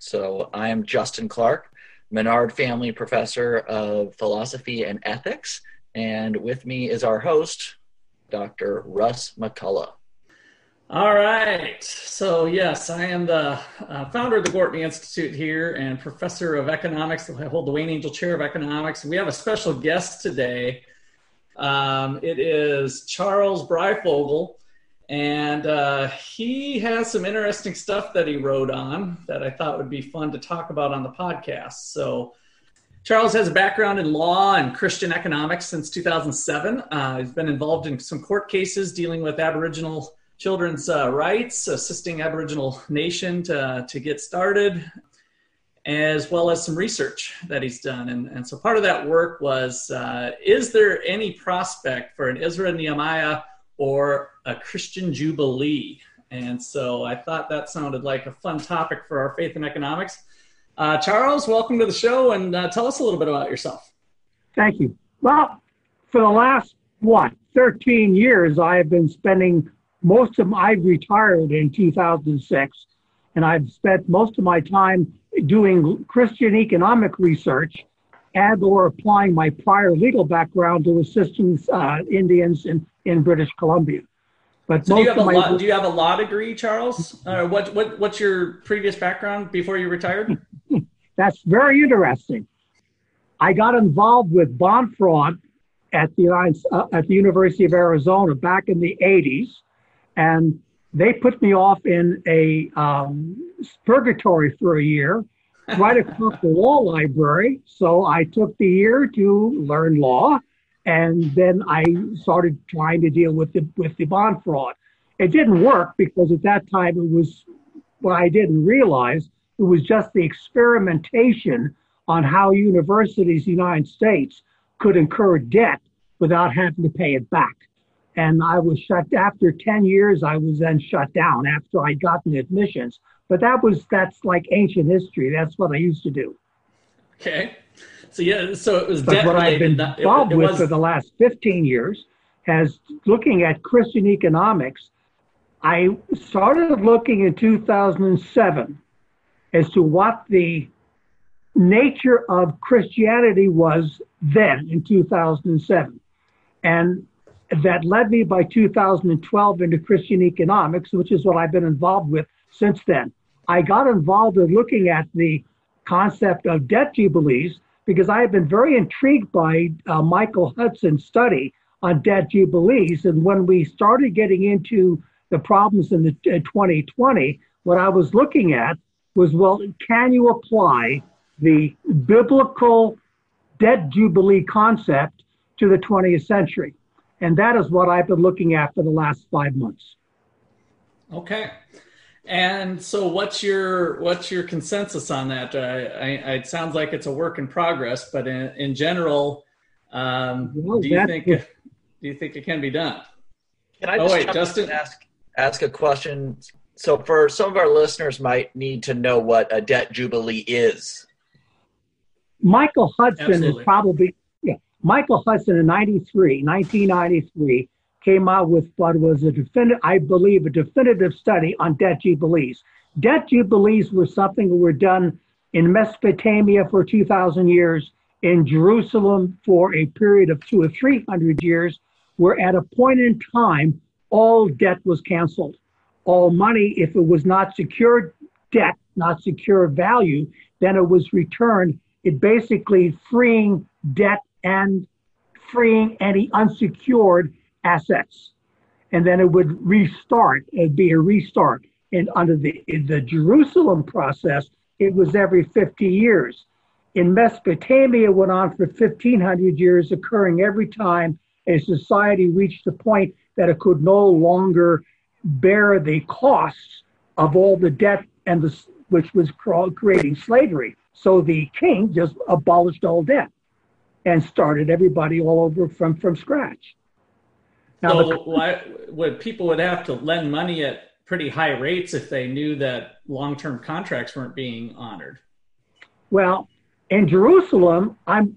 So I am Justin Clark, Menard Family Professor of Philosophy and Ethics, and with me is our host, Dr. Russ McCullough. All right. So, yes, I am the uh, founder of the Gortney Institute here and professor of economics. I hold the Wayne Angell Chair of Economics. We have a special guest today um, it is Charles Breyfogle, and uh, he has some interesting stuff that he wrote on that I thought would be fun to talk about on the podcast. So, Charles has a background in law and Christian economics since 2007. Uh, he's been involved in some court cases dealing with Aboriginal children's uh, rights, assisting Aboriginal Nation to, to get started, as well as some research that he's done. And, and so part of that work was uh, is there any prospect for an Ezra Nehemiah or a Christian Jubilee? And so I thought that sounded like a fun topic for our faith and economics. Uh, Charles, welcome to the show and uh, tell us a little bit about yourself. Thank you. Well, for the last, what, 13 years, I have been spending most of my, I retired in 2006, and I've spent most of my time doing Christian economic research and or applying my prior legal background to assisting uh, Indians in, in British Columbia. But so do you have a law, do you have a law degree, Charles? Uh, what what what's your previous background before you retired? That's very interesting. I got involved with bond fraud at the uh, at the University of Arizona back in the 80s, and they put me off in a um, purgatory for a year right across the law library. So I took the year to learn law, and then I started trying to deal with the with the bond fraud. It didn't work because at that time it was what I didn't realize it was just the experimentation on how universities in the United States could incur debt without having to pay it back. And I was shut after 10 years, I was then shut down after I'd gotten admissions. But that was, that's like ancient history. That's what I used to do. Okay. So, yeah, so it was but what I've been involved it, it with was... for the last 15 years has looking at Christian economics. I started looking in 2007 as to what the nature of Christianity was then in 2007. And that led me by 2012 into Christian economics, which is what I've been involved with since then. I got involved in looking at the concept of debt jubilees because I have been very intrigued by uh, Michael Hudson's study on debt jubilees. And when we started getting into the problems in the uh, 2020, what I was looking at was, well, can you apply the biblical debt jubilee concept to the 20th century? And that is what I've been looking at for the last five months. Okay. And so, what's your what's your consensus on that? Uh, I, I, it sounds like it's a work in progress, but in, in general, um, well, do you think it, do you think it can be done? Can I oh wait, Justin, ask ask a question? So, for some of our listeners, might need to know what a debt jubilee is. Michael Hudson Absolutely. is probably Michael Hudson in 93, 1993, came out with what was a definitive, I believe, a definitive study on debt jubilees. Debt jubilees were something that were done in Mesopotamia for 2,000 years, in Jerusalem for a period of two or 300 years, where at a point in time, all debt was canceled. All money, if it was not secured debt, not secure value, then it was returned. It basically freeing debt and freeing any unsecured assets. And then it would restart. It'd be a restart. And under the, the Jerusalem process, it was every 50 years. In Mesopotamia, it went on for 1,500 years, occurring every time a society reached the point that it could no longer bear the costs of all the debt and the which was creating slavery. So the king just abolished all debt and started everybody all over from, from scratch. Now, so the, why would people would have to lend money at pretty high rates if they knew that long-term contracts weren't being honored? Well, in Jerusalem, I'm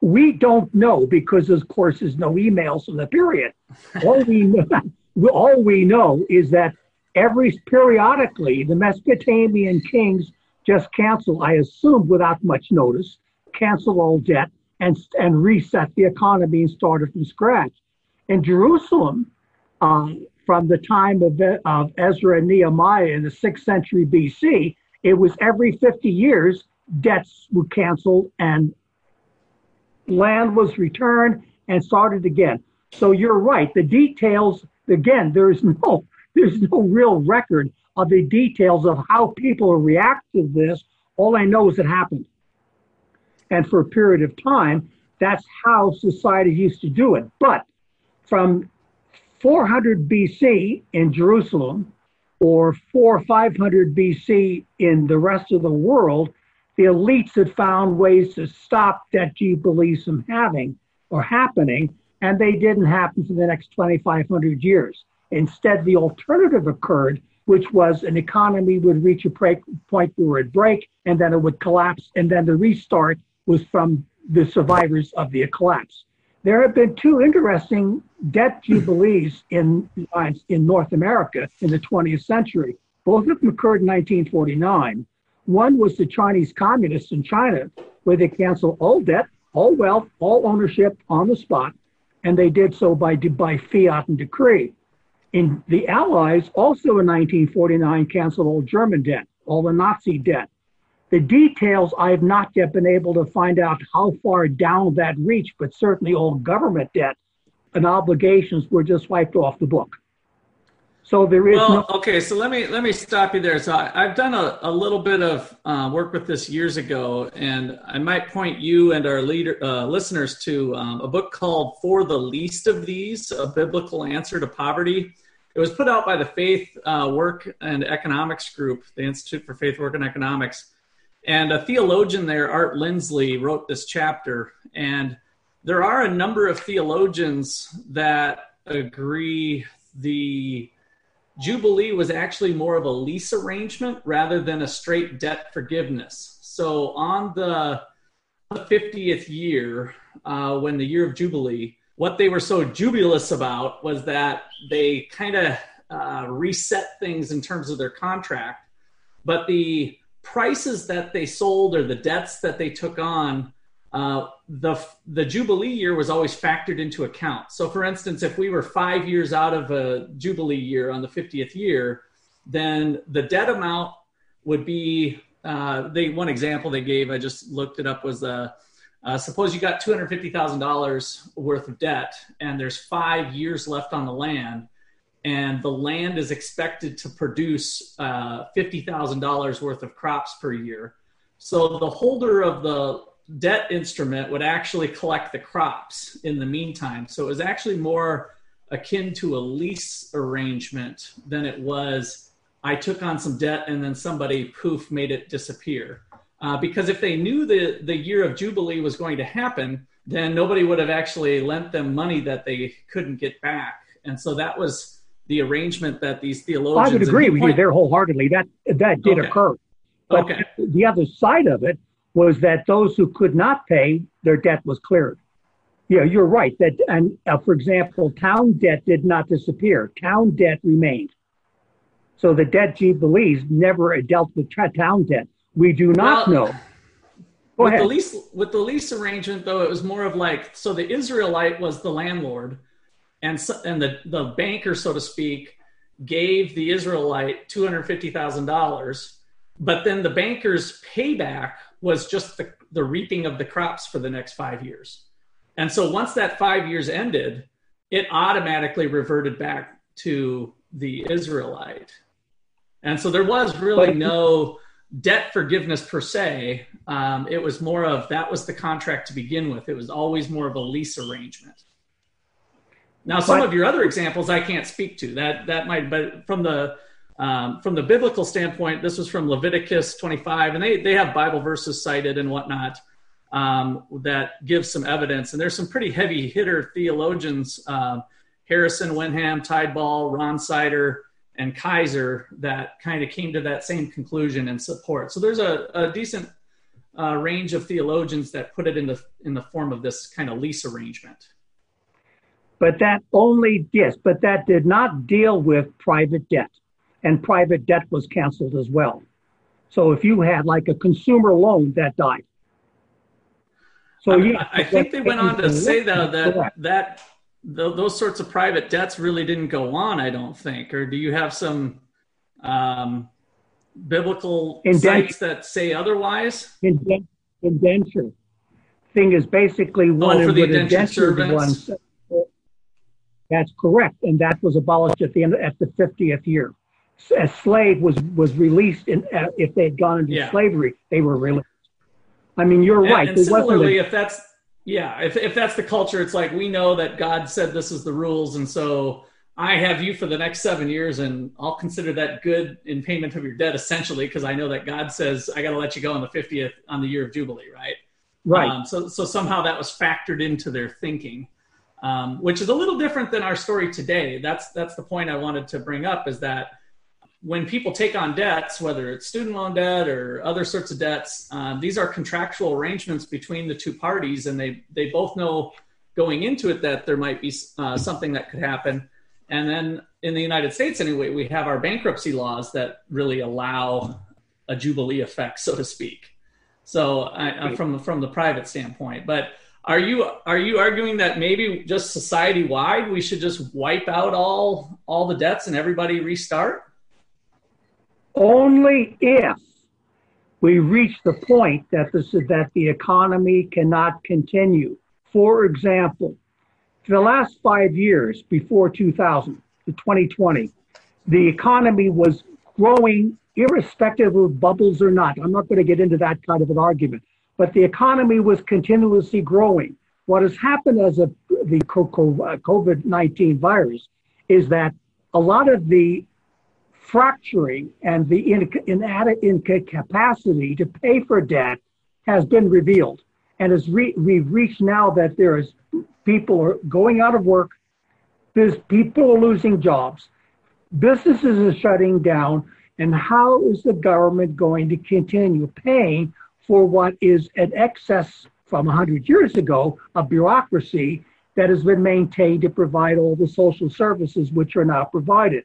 we don't know because of course there's no emails from the period. All we know, all we know is that every periodically the Mesopotamian kings just cancel, I assume without much notice, cancel all debt and and reset the economy and started from scratch. In Jerusalem, um, from the time of, of Ezra and Nehemiah in the sixth century BC, it was every 50 years debts were canceled and land was returned and started again. So you're right. The details, again, there's no there's no real record of the details of how people react to this. All I know is it happened. And for a period of time, that's how society used to do it. But from 400 BC in Jerusalem or 4 or 500 BC in the rest of the world, the elites had found ways to stop debt jubilees from having or happening, and they didn't happen for the next 2,500 years. Instead, the alternative occurred, which was an economy would reach a break, point where it would break, and then it would collapse, and then the restart was from the survivors of the collapse. There have been two interesting debt jubilees in, in North America in the 20th century. Both of them occurred in 1949. One was the Chinese communists in China, where they canceled all debt, all wealth, all ownership on the spot, and they did so by, by fiat and decree. In the Allies, also in 1949, canceled all German debt, all the Nazi debt. The details I have not yet been able to find out how far down that reached, but certainly all government debt and obligations were just wiped off the book. So there is well, no- okay. So let me let me stop you there. So I, have done a, a little bit of uh, work with this years ago, and I might point you and our leader uh, listeners to um, a book called "For the Least of These: A Biblical Answer to Poverty." It was put out by the Faith uh, Work and Economics Group, the Institute for Faith Work and Economics, and a theologian there, Art Lindsley, wrote this chapter. And there are a number of theologians that agree the Jubilee was actually more of a lease arrangement rather than a straight debt forgiveness. So on the 50th year, uh, when the year of Jubilee, what they were so jubilous about was that they kind of uh, reset things in terms of their contract, but the prices that they sold or the debts that they took on uh, the the jubilee year was always factored into account. So, for instance, if we were five years out of a jubilee year on the 50th year, then the debt amount would be. Uh, they one example they gave, I just looked it up, was uh, uh suppose you got two hundred fifty thousand dollars worth of debt, and there's five years left on the land, and the land is expected to produce uh, fifty thousand dollars worth of crops per year. So the holder of the debt instrument would actually collect the crops in the meantime. So it was actually more akin to a lease arrangement than it was I took on some debt and then somebody poof made it disappear. Uh, because if they knew the, the year of Jubilee was going to happen, then nobody would have actually lent them money that they couldn't get back. And so that was the arrangement that these theologians. I would agree with point- you there wholeheartedly. That that did okay. occur. But okay. the other side of it was that those who could not pay, their debt was cleared. Yeah, you're right. That and uh, for example, town debt did not disappear. Town debt remained. So the debt jubilees never dealt with town debt. We do not well, know. Go with ahead. the lease with the lease arrangement, though, it was more of like so the Israelite was the landlord, and so, and the the banker, so to speak, gave the Israelite two hundred fifty thousand dollars, but then the banker's payback was just the, the reaping of the crops for the next five years. And so once that five years ended, it automatically reverted back to the Israelite. And so there was really no debt forgiveness per se. Um, it was more of that was the contract to begin with. It was always more of a lease arrangement. Now, some but, of your other examples I can't speak to. That that might, but from the um, from the biblical standpoint, this was from Leviticus 25, and they, they have Bible verses cited and whatnot um, that give some evidence. And there's some pretty heavy hitter theologians, uh, Harrison, Wenham, Tidball, Ron Sider, and Kaiser, that kind of came to that same conclusion and support. So there's a, a decent uh, range of theologians that put it in the in the form of this kind of lease arrangement. But that only yes, but that did not deal with private debt, and private debt was canceled as well. So if you had like a consumer loan that died, so I, yeah, I think they went on to say though that that those sorts of private debts really didn't go on. I don't think, or do you have some? Um, biblical indenture. sites that say otherwise? Indenture thing is basically one oh, for the indentured servants. One. That's correct, and that was abolished at the end at the 50th year. A slave was was released, in, uh, if they had gone into yeah. slavery, they were released. I mean, you're and, right. And similarly, a, if that's yeah, if if that's the culture, it's like we know that God said this is the rules, and so I have you for the next seven years, and I'll consider that good in payment of your debt, essentially, because I know that God says I got to let you go on the fiftieth on the year of jubilee, right? Right. Um, so, so somehow that was factored into their thinking, um, which is a little different than our story today. That's that's the point I wanted to bring up is that when people take on debts, whether it's student loan debt or other sorts of debts, um, these are contractual arrangements between the two parties, and they they both know going into it that there might be uh, something that could happen and then in the United States, anyway, we have our bankruptcy laws that really allow a jubilee effect, so to speak. So I, from from the private standpoint, but are you are you arguing that maybe just society wide we should just wipe out all all the debts and everybody restart? Only if we reach the point that this that the economy cannot continue. For example, for the last five years before 2000 to 2020, the economy was growing irrespective of bubbles or not. I'm not going to get into that kind of an argument, but the economy was continuously growing. What has happened as the uh, COVID 19 virus is that a lot of the fracturing and the incapacity to pay for debt has been revealed. And as re- we've reached now that there is people are going out of work. There's people are losing jobs. Businesses are shutting down. And how is the government going to continue paying for what is an excess from 100 years ago of bureaucracy that has been maintained to provide all the social services which are now provided?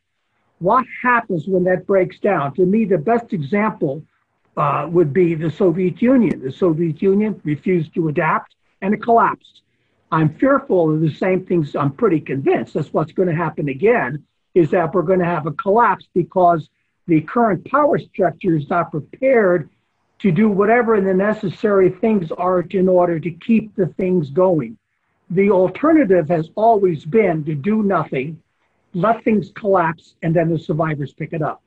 What happens when that breaks down? To me, the best example uh, would be the Soviet Union. The Soviet Union refused to adapt and it collapsed. I'm fearful of the same things. I'm pretty convinced that's what's going to happen again is that we're going to have a collapse because the current power structure is not prepared to do whatever the necessary things are in order to keep the things going. The alternative has always been to do nothing, let things collapse, and then the survivors pick it up.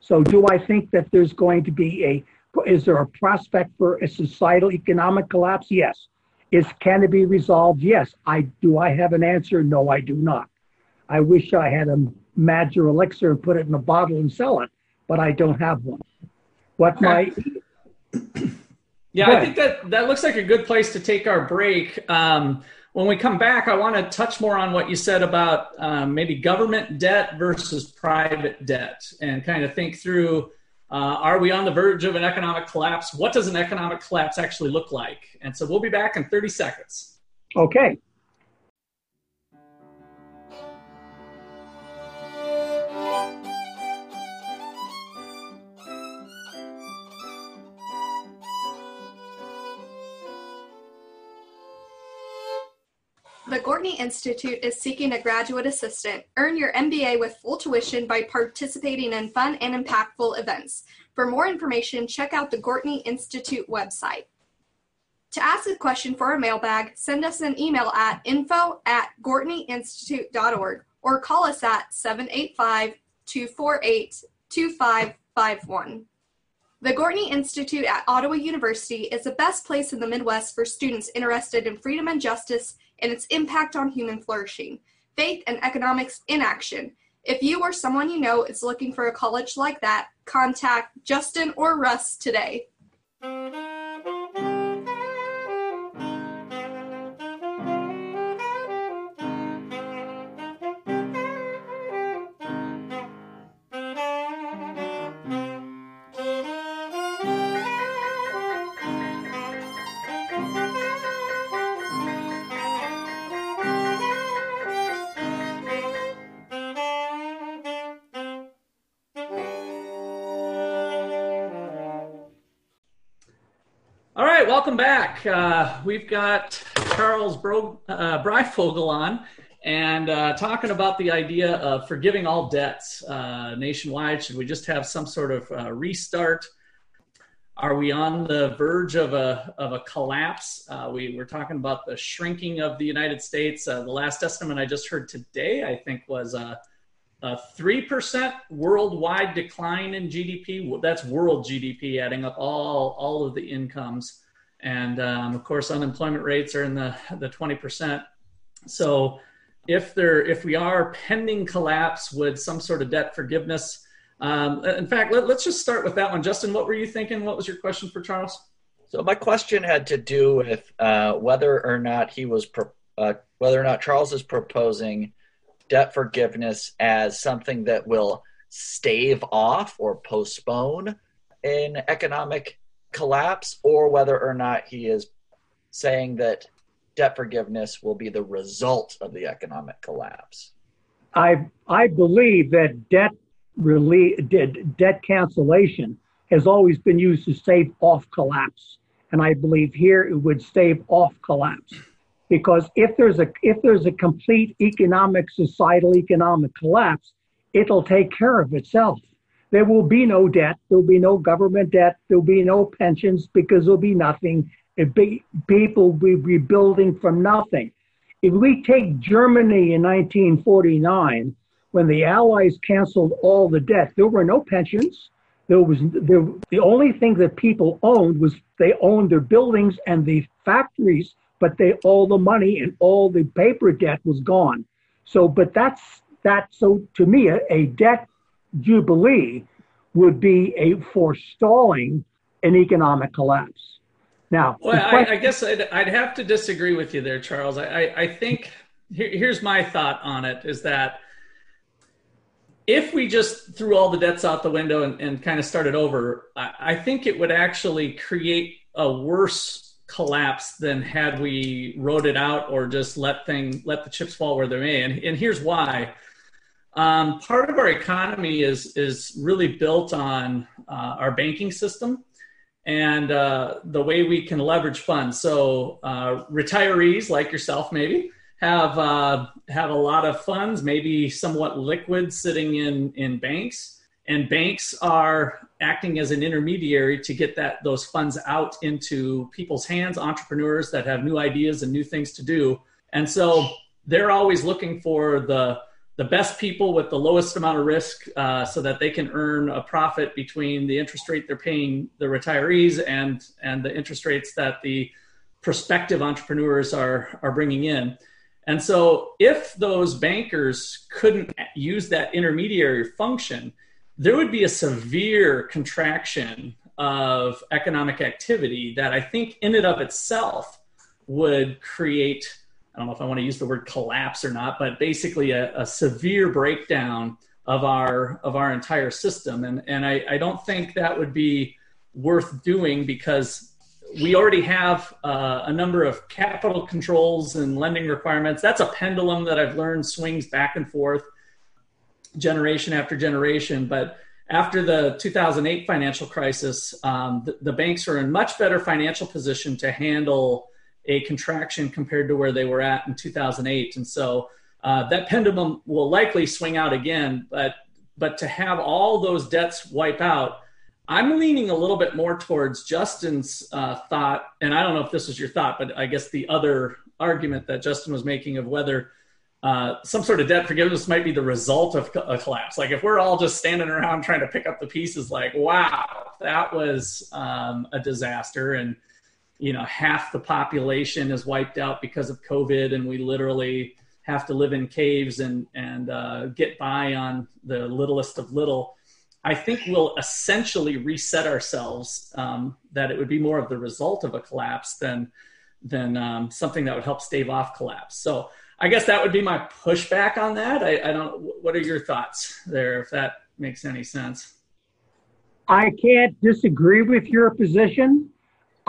So, do I think that there's going to be a is there a prospect for a societal economic collapse? Yes. Is can it be resolved? Yes. I do. I have an answer. No, I do not. I wish I had a magic elixir and put it in a bottle and sell it, but I don't have one. What my yeah, I think that that looks like a good place to take our break. Um, when we come back, I want to touch more on what you said about um, maybe government debt versus private debt, and kind of think through uh, are we on the verge of an economic collapse? What does an economic collapse actually look like? And so we'll be back in 30 seconds. Okay. The Gortney Institute is seeking a graduate assistant. Earn your MBA with full tuition by participating in fun and impactful events. For more information, check out the Gortney Institute website. To ask a question for our mailbag, send us an email at info at gortneyinstitute.org or call us at 785 248 2551. The Gortney Institute at Ottawa University is the best place in the Midwest for students interested in freedom and justice and its impact on human flourishing, faith and economics in action. If you or someone you know is looking for a college like that, contact Justin or Russ today. Welcome back. Uh, we've got Charles Bro- uh, Breyfogle on and uh, talking about the idea of forgiving all debts uh, nationwide. Should we just have some sort of uh, restart? Are we on the verge of a, of a collapse? Uh, we were talking about the shrinking of the United States. The last estimate I just heard today, I think, was a, a 3% worldwide decline in GDP. That's world GDP, adding up all, all of the incomes and um, of course unemployment rates are in the the 20% so if there if we are pending collapse with some sort of debt forgiveness um, in fact let, us just start with that one. Justin what were you thinking? What was your question for charles? So my question had to do with uh, whether or not he was pro- uh, whether or not charles is proposing debt forgiveness as something that will stave off or postpone an economic collapse or whether or not he is saying that debt forgiveness will be the result of the economic collapse. I I believe that debt relief, debt cancellation has always been used to stave off collapse, and I believe here it would stave off collapse, because if there's a if there's a complete economic societal economic collapse, it'll take care of itself there will be no debt. There'll be no government debt. There'll be no pensions because there'll be nothing. Be, people will be rebuilding from nothing. If we take Germany in 1949, when the Allies canceled all the debt, there were no pensions. There was there, the only thing that people owned was they owned their buildings and the factories, but they all the money and all the paper debt was gone. So, but that's that. So to me, a, a debt jubilee would be a forestalling an economic collapse. Now, well, question- I, I, guess I'd, I'd, have to disagree with you there, Charles. I, I, I think here, here's my thought on it: is that if we just threw all the debts out the window and, and kind of started over, I, I think it would actually create a worse collapse than had we wrote it out or just let thing let the chips fall where they may. And, and here's why um, part of our economy is is really built on uh, our banking system and uh, the way we can leverage funds. So uh, retirees like yourself maybe have uh, have a lot of funds, maybe somewhat liquid, sitting in in banks, and banks are acting as an intermediary to get that those funds out into people's hands, entrepreneurs that have new ideas and new things to do, and so they're always looking for the the best people with the lowest amount of risk uh, so that they can earn a profit between the interest rate they're paying the retirees and and the interest rates that the prospective entrepreneurs are are bringing in. And so if those bankers couldn't use that intermediary function there would be a severe contraction of economic activity that i think in and of itself would create I don't know if I want to use the word collapse or not, but basically a, a severe breakdown of our of our entire system. And and I, I don't think that would be worth doing because we already have uh, a number of capital controls and lending requirements. That's a pendulum that I've learned swings back and forth generation after generation. But after the 2008 financial crisis, um, the, the, banks are in much better financial position to handle a contraction compared to where they were at in 2008. And so uh, that pendulum will likely swing out again. But but to have all those debts wipe out, I'm leaning a little bit more towards Justin's uh, thought, and I don't know if this is your thought, but I guess the other argument that Justin was making of whether uh, some sort of debt forgiveness might be the result of a collapse. Like if we're all just standing around trying to pick up the pieces, like wow, that was um, a disaster, and you know half the population is wiped out because of covid and we literally have to live in caves and and uh, get by on the littlest of little. I think we'll essentially reset ourselves. Um, that it would be more of the result of a collapse than than um, something that would help stave off collapse. So I guess that would be my pushback on that. I, I don't. What are your thoughts there? If that makes any sense. I can't disagree with your position.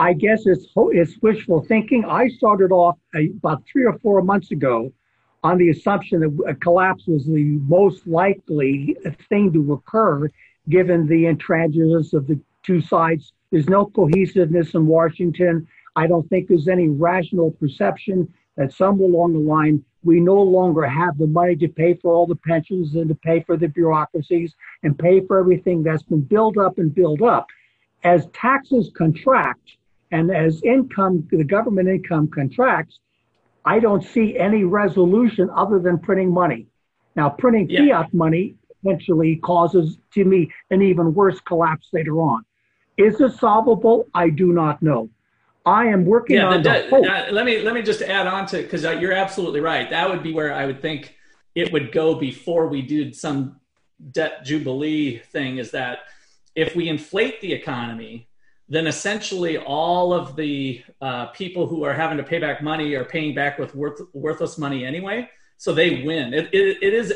I guess it's it's wishful thinking. I started off about three or four months ago on the assumption that a collapse was the most likely thing to occur given the intransigence of the two sides. There's no cohesiveness in Washington. I don't think there's any rational perception that somewhere along the line we no longer have the money to pay for all the pensions and to pay for the bureaucracies and pay for everything that's been built up and built up. As taxes contract and as income, the government income contracts, I don't see any resolution other than printing money. Now, printing yeah. fiat money eventually causes, to me, an even worse collapse later on. Is it solvable? I do not know. I am working yeah, on the, the uh, let me let me just add on to because you're absolutely right. That would be where I would think it would go before we did some debt jubilee thing. Is that if we inflate the economy, then essentially all of the uh, people who are having to pay back money are paying back with worth, worthless money anyway. So they win. It, it, it is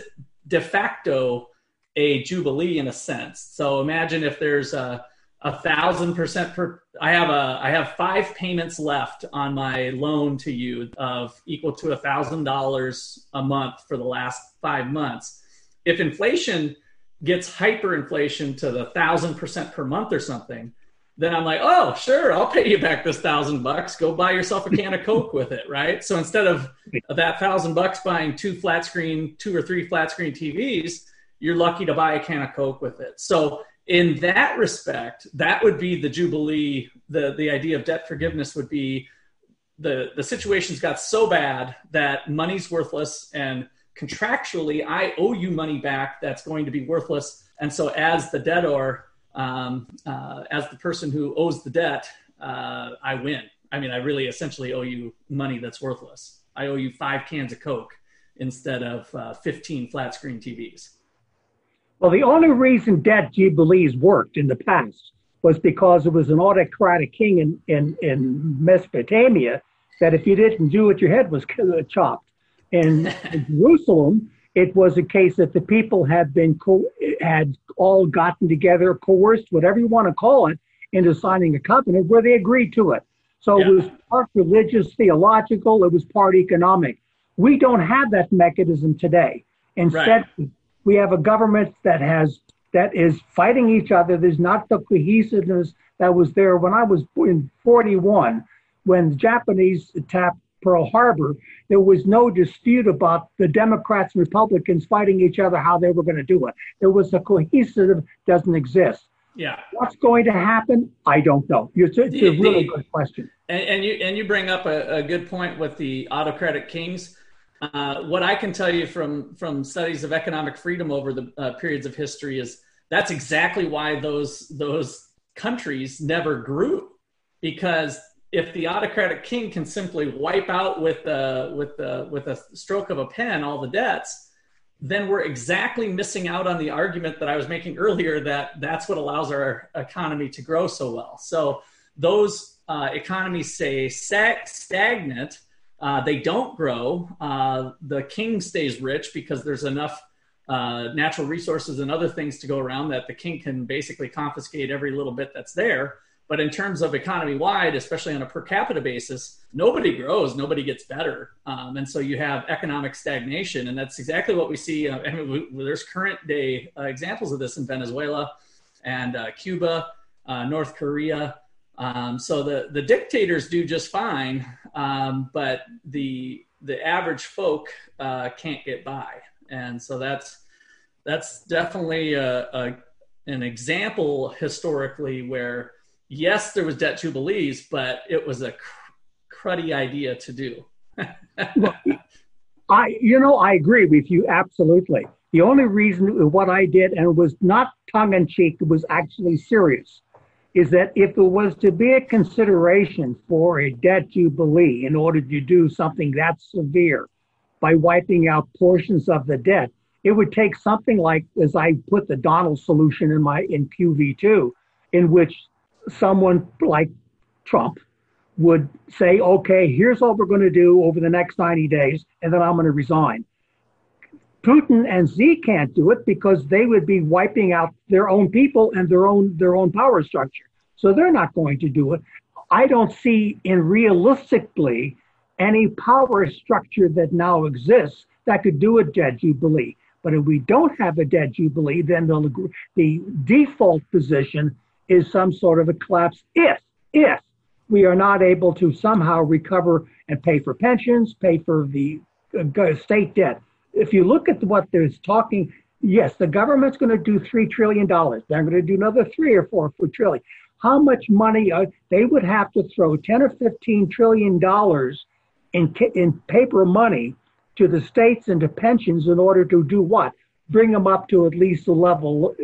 de facto a jubilee in a sense. So imagine if there's a a thousand percent per i have a i have five payments left on my loan to you of equal to a thousand dollars a month for the last five months if inflation gets hyperinflation to the thousand percent per month or something then i'm like oh sure i'll pay you back this thousand bucks go buy yourself a can of coke with it right so instead of that thousand bucks buying two flat screen two or three flat screen tvs you're lucky to buy a can of coke with it so in that respect, that would be the jubilee. The the idea of debt forgiveness would be the the situation's got so bad that money's worthless and contractually I owe you money back that's going to be worthless. And so as the debtor, um, uh, as the person who owes the debt, uh, I win. I mean, I really essentially owe you money that's worthless. I owe you five cans of Coke instead of uh, 15 flat screen TVs. Well, the only reason debt jubilees worked in the past was because it was an autocratic king in, in, in Mesopotamia that if you didn't do it, your head was chopped. In, in Jerusalem, it was a case that the people had been co- had all gotten together, coerced, whatever you want to call it, into signing a covenant where they agreed to it. So yeah. it was part religious, theological, it was part economic. We don't have that mechanism today. Instead, right we have a government that has that is fighting each other. There's not the cohesiveness that was there when I was in 41, when the Japanese attacked Pearl Harbor. There was no dispute about the Democrats and Republicans fighting each other how they were going to do it. There was a cohesive doesn't exist. Yeah. What's going to happen? I don't know. It's, it's a really good question. And, and, you and you bring up a, a good point with the autocratic kings. Uh, what I can tell you from from studies of economic freedom over the uh, periods of history is that's exactly why those those countries never grew because if the autocratic king can simply wipe out with uh, with uh, with a stroke of a pen all the debts, then we're exactly missing out on the argument that I was making earlier that that's what allows our economy to grow so well. So those uh, economies say stagnant uh, they don't grow. Uh, the king stays rich because there's enough uh, natural resources and other things to go around that the king can basically confiscate every little bit that's there. But in terms of economy wide, especially on a per capita basis, nobody grows, nobody gets better. Um, and so you have economic stagnation. And that's exactly what we see. Uh, I mean, we, there's current day uh, examples of this in Venezuela and uh, Cuba, North Korea. Um, so the, the dictators do just fine, um, but the the average folk uh, can't get by, and so that's that's definitely a, a, an example historically where yes, there was debt jubilees, but it was a cr- cruddy idea to do. well, I you know I agree with you absolutely. The only reason what I did and it was not tongue in cheek, it was actually serious is that if there was to be a consideration for a debt jubilee in order to do something that severe by wiping out portions of the debt. It would take something like, as I put the Donald solution in my in QV2, in which someone like Trump would say, okay, here's what we're going to do over the next 90 days, and then I'm going to resign. Putin and Z can't do it because they would be wiping out their own people and their own their own power structure. So they're not going to do it. I don't see in realistically any power structure that now exists that could do a debt jubilee. But if we don't have a debt jubilee, then the, the default position is some sort of a collapse if, if we are not able to somehow recover and pay for pensions, pay for the uh, state debt. If you look at what there's talking, yes, the government's going to do $3 trillion. They're going to do another three or four trillion. How much money uh, they would have to throw 10 or 15 trillion dollars in, in paper money to the states and to pensions in order to do what? Bring them up to at least a level,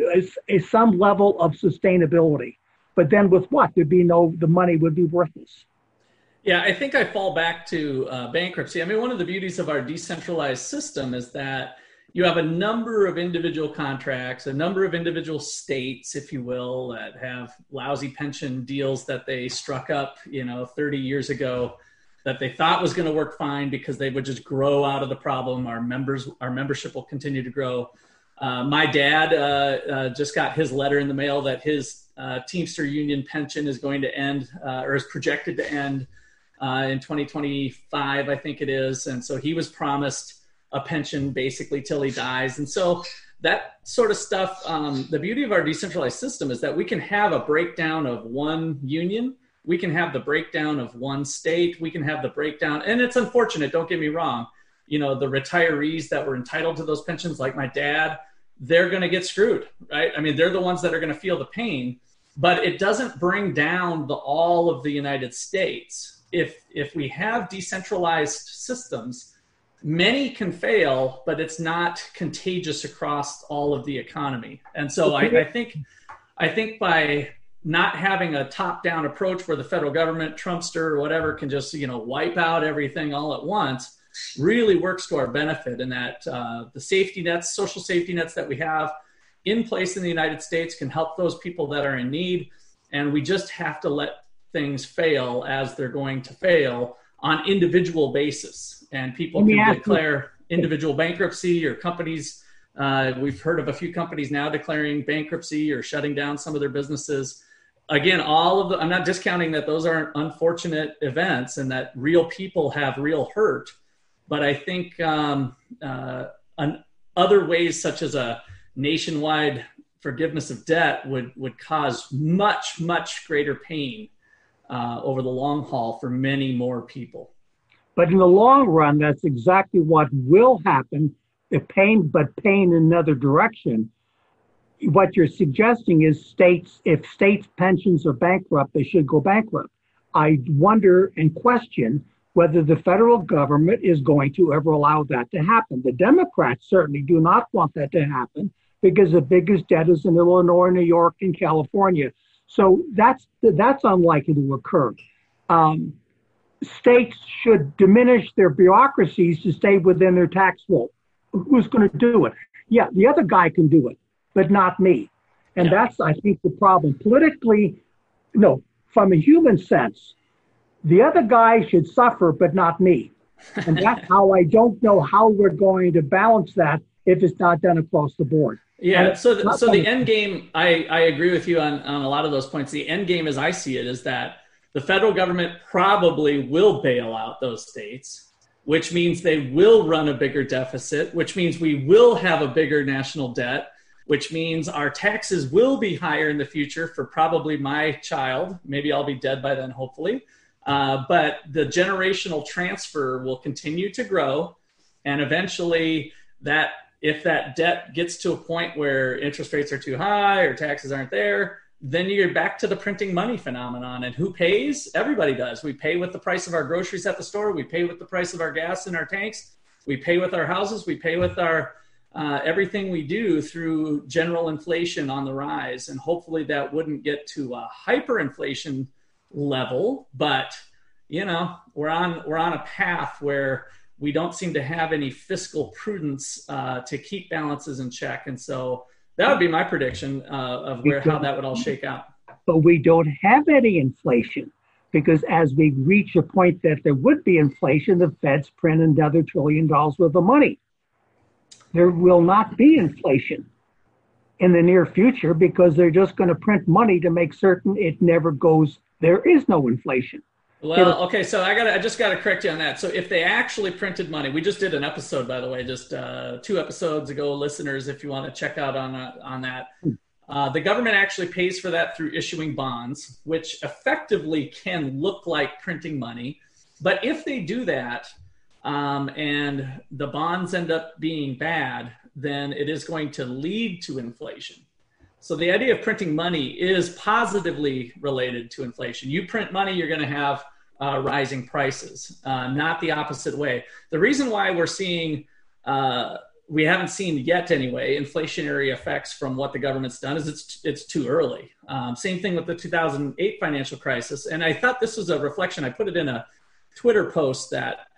a, some level of sustainability. But then with what? There'd be no, the money would be worthless. Yeah, I think I fall back to uh, bankruptcy. I mean, one of the beauties of our decentralized system is that you have a number of individual contracts, a number of individual states, if you will, that have lousy pension deals that they struck up, you know, 30 years ago that they thought was going to work fine because they would just grow out of the problem. Our members, our membership will continue to grow. Uh, my dad uh, uh, just got his letter in the mail that his uh, Teamster Union pension is going to end uh, or is projected to end uh, in 2025, I think it is. And so he was promised a pension basically till he dies. And so that sort of stuff, um, the beauty of our decentralized system is that we can have a breakdown of one union. We can have the breakdown of one state. We can have the breakdown. And it's unfortunate, don't get me wrong. You know, the retirees that were entitled to those pensions, like my dad, they're going to get screwed, right? I mean, they're the ones that are going to feel the pain, but it doesn't bring down the all of the United States. If if we have decentralized systems, many can fail, but it's not contagious across all of the economy. And so I, I think I think by not having a top-down approach where the federal government, Trumpster or whatever, can just you know wipe out everything all at once really works to our benefit in that uh, the safety nets, social safety nets that we have in place in the United States can help those people that are in need. And we just have to let things fail as they're going to fail on individual basis. And people can declare individual bankruptcy or companies. Uh, we've heard of a few companies now declaring bankruptcy or shutting down some of their businesses. Again, all of the, I'm not discounting that those aren't unfortunate events and that real people have real hurt but I think um, uh, an, other ways, such as a nationwide forgiveness of debt, would would cause much much greater pain uh, over the long haul for many more people. But in the long run, that's exactly what will happen. The pain, but pain in another direction. What you're suggesting is states, if states' pensions are bankrupt, they should go bankrupt. I wonder and question whether the federal government is going to ever allow that to happen. The Democrats certainly do not want that to happen because the biggest debt is in Illinois, New York, and California. So that's that's unlikely to occur. Um, states should diminish their bureaucracies to stay within their tax roll. Who's going to do it? Yeah, the other guy can do it, but not me. And yeah. that's, I think, the problem. Politically, no, from a human sense, the other guy should suffer, but not me. And that's how I don't know how we're going to balance that if it's not done across the board. Yeah. So, the, so the end game, I, I agree with you on, on a lot of those points. The end game, as I see it, is that the federal government probably will bail out those states, which means they will run a bigger deficit, which means we will have a bigger national debt, which means our taxes will be higher in the future for probably my child. Maybe I'll be dead by then, hopefully. Uh, but the generational transfer will continue to grow. And eventually, that if that debt gets to a point where interest rates are too high or taxes aren't there, then you're back to the printing money phenomenon. And who pays? Everybody does. We pay with the price of our groceries at the store. We pay with the price of our gas in our tanks. We pay with our houses. We pay with our uh, everything we do through general inflation on the rise. And hopefully that wouldn't get to a hyperinflation level, but you know, we're on we're on a path where we don't seem to have any fiscal prudence uh, to keep balances in check. And so that would be my prediction uh, of where how that would all shake out. But we don't have any inflation because as we reach a point that there would be inflation, the Fed's print another trillion dollars worth of money. There will not be inflation in the near future because they're just going to print money to make certain it never goes. There is no inflation. Well, okay, so I got I just got to correct you on that. So if they actually printed money, we just did an episode, by the way, just uh, two episodes ago, listeners, if you want to check out on uh, on that. Uh, the government actually pays for that through issuing bonds, which effectively can look like printing money. But if they do that, um, and the bonds end up being bad, then it is going to lead to inflation. So the idea of printing money is positively related to inflation. You print money, you're going to have uh, rising prices, uh, not the opposite way. The reason why we're seeing, uh, we haven't seen yet anyway, inflationary effects from what the government's done is it's it's too early. Um, same thing with the 2008 financial crisis, and I thought this was a reflection. I put it in a Twitter post that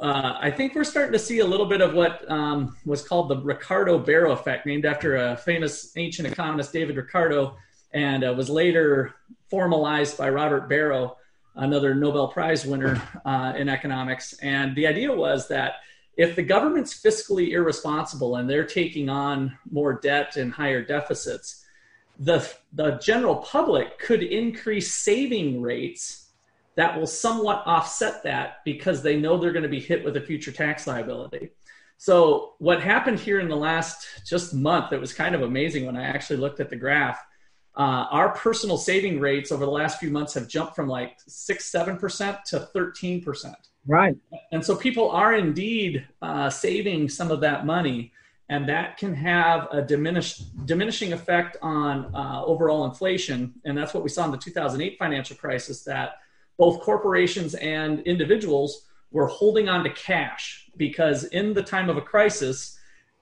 uh, I think we're starting to see a little bit of what um, was called the Ricardo Barro effect, named after a famous ancient economist, David Ricardo, and uh, was later formalized by Robert Barro, another Nobel Prize winner uh, in economics. And the idea was that if the government's fiscally irresponsible and they're taking on more debt and higher deficits, the, the general public could increase saving rates that will somewhat offset that because they know they're going to be hit with a future tax liability. So what happened here in the last just month, it was kind of amazing when I actually looked at the graph. Uh, our personal saving rates over the last few months have jumped from like six, seven percent to thirteen percent. Right. And so people are indeed uh, saving some of that money, and that can have a diminished diminishing effect on uh, overall inflation. And that's what we saw in the 2008 financial crisis. That both corporations and individuals were holding on to cash because in the time of a crisis,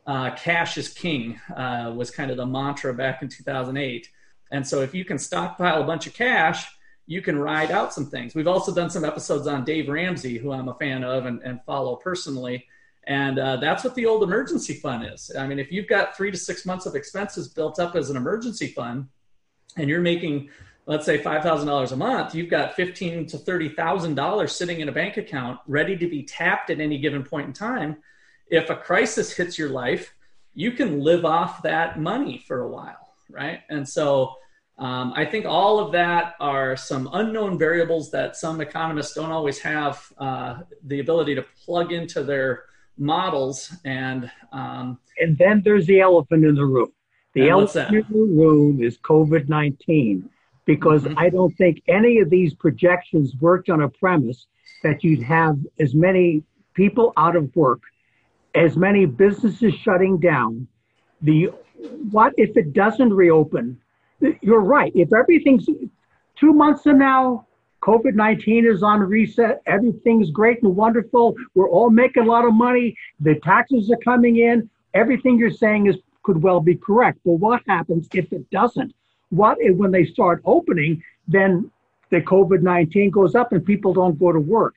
uh, cash is king uh, was kind of the mantra back in 2008. And so if you can stockpile a bunch of cash, you can ride out some things. We've also done some episodes on Dave Ramsey, who I'm a fan of and, and follow personally. And uh, that's what the old emergency fund is. I mean, if you've got three to six months of expenses built up as an emergency fund and you're making let's say $5,000 a month, you've got fifteen to $30,000 sitting in a bank account ready to be tapped at any given point in time. If a crisis hits your life, you can live off that money for a while, right? And so um, I think all of that are some unknown variables that some economists don't always have uh, the ability to plug into their models. And um, and then there's the elephant in the room. The elephant in the room is COVID 19 because mm-hmm. I don't think any of these projections worked on a premise that you'd have as many people out of work, as many businesses shutting down. The what if it doesn't reopen? You're right. If everything's two months from now, COVID 19 is on reset, everything's great and wonderful. We're all making a lot of money. The taxes are coming in. Everything you're saying is could well be correct. But what happens if it doesn't? What if when they start opening, then the COVID 19 goes up and people don't go to work?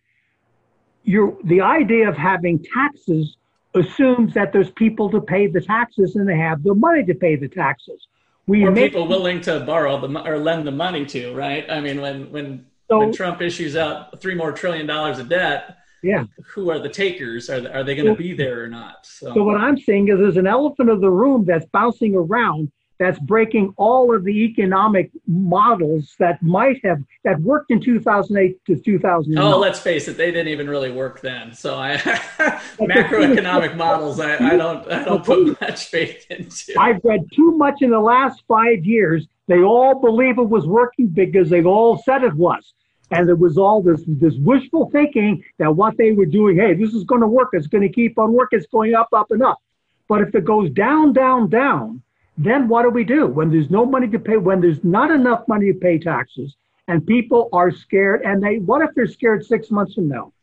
You're, the idea of having taxes assumes that there's people to pay the taxes and they have the money to pay the taxes. We or make, people willing to borrow the or lend the money to, right? I mean, when when so, when Trump issues out three more trillion dollars of debt, yeah, who are the takers? Are are they going to be there or not? So. so what I'm saying is, there's an elephant of the room that's bouncing around that's breaking all of the economic models that might have that worked in 2008 to 2009. Oh, let's face it, they didn't even really work then. So I macroeconomic models, I, I, don't I don't put much faith into. I've read too much in the last five years. They all believe it was working because they've all said it was. And there was all this this wishful thinking that what they were doing, hey, this is going to work. It's going to keep on working. It's going up, up, and up. But if it goes down, down, down, then what do we do when there's no money to pay, when there's not enough money to pay taxes and people are scared and they, what if they're scared six months from now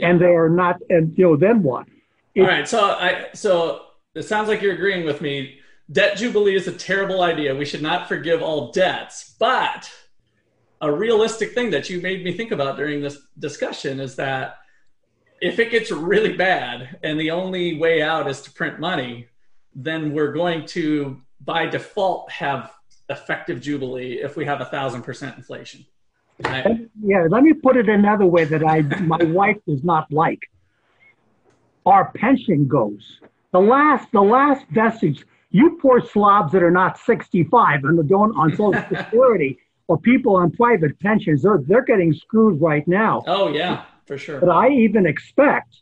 and they are not, and you know, then what? All right. So I, so it sounds like you're agreeing with me. Debt jubilee is a terrible idea. We should not forgive all debts, but a realistic thing that you made me think about during this discussion is that if it gets really bad and the only way out is to print money, then we're going to by default have effective jubilee if we have a thousand percent inflation. Right? Yeah, let me put it another way that I my wife does not like. Our pension goes. The last the last vestige, you poor slobs that are not 65 and don't on Social Security or people on private pensions, they're they're getting screwed right now. Oh yeah, for sure. But I even expect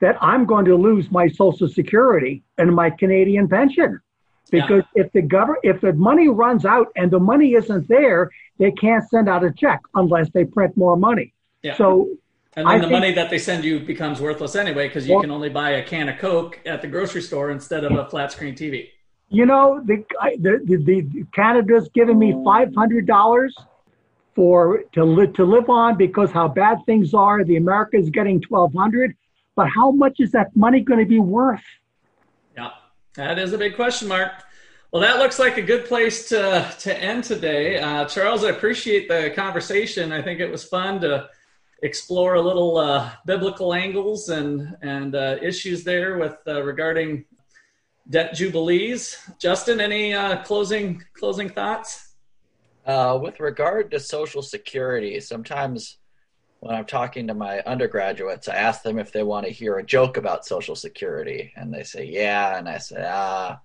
that I'm going to lose my Social Security and my Canadian pension. Because yeah. if the government, if the money runs out and the money isn't there, they can't send out a check unless they print more money. Yeah. So, and then I the think, money that they send you becomes worthless anyway because you well, can only buy a can of Coke at the grocery store instead of a flat screen TV. You know, the the, the, the Canada's giving me five hundred dollars for to live to live on because how bad things are. The America's getting twelve hundred, but how much is that money going to be worth? Yeah, that is a big question mark. Well, that looks like a good place to to end today. Uh, Charles, I appreciate the conversation. I think it was fun to explore a little uh, biblical angles and and uh, issues there with uh, regarding debt jubilees. Justin, any uh, closing closing thoughts? Uh, with regard to Social Security, sometimes when I'm talking to my undergraduates, I ask them if they want to hear a joke about Social Security, and they say, "Yeah," and I say, "Ah,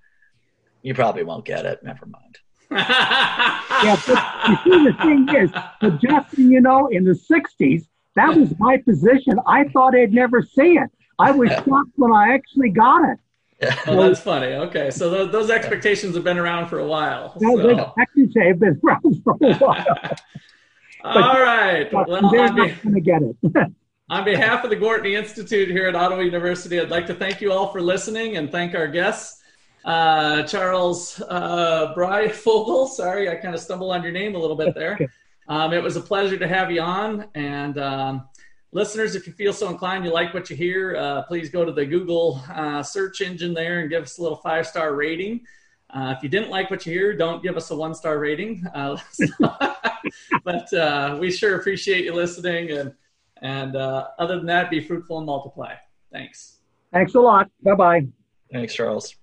you probably won't get it. Never mind." yeah, but you see, the thing is, but Justin, you know, in the '60s, that was my position. I thought I'd never see it. I was shocked when I actually got it. Oh, that's funny. Okay, so those, those expectations have been around for a while. So. Those expectations have been around for a while. All right. Well, they're not going to get it. on behalf of the Gortney Institute here at Ottawa University, I'd like to thank you all for listening and thank our guests. Uh, Charles uh, Breyfogle, sorry, I kind of stumbled on your name a little bit there. Um, it was a pleasure to have you on. And um, listeners, if you feel so inclined, you like what you hear, uh, please go to the Google uh, search engine there and give us a little five star rating. Uh, if you didn't like what you hear, don't give us a one star rating. Uh, but uh, we sure appreciate you listening. And, and uh, other than that, be fruitful and multiply. Thanks. Thanks a lot. Bye bye. Thanks, Charles.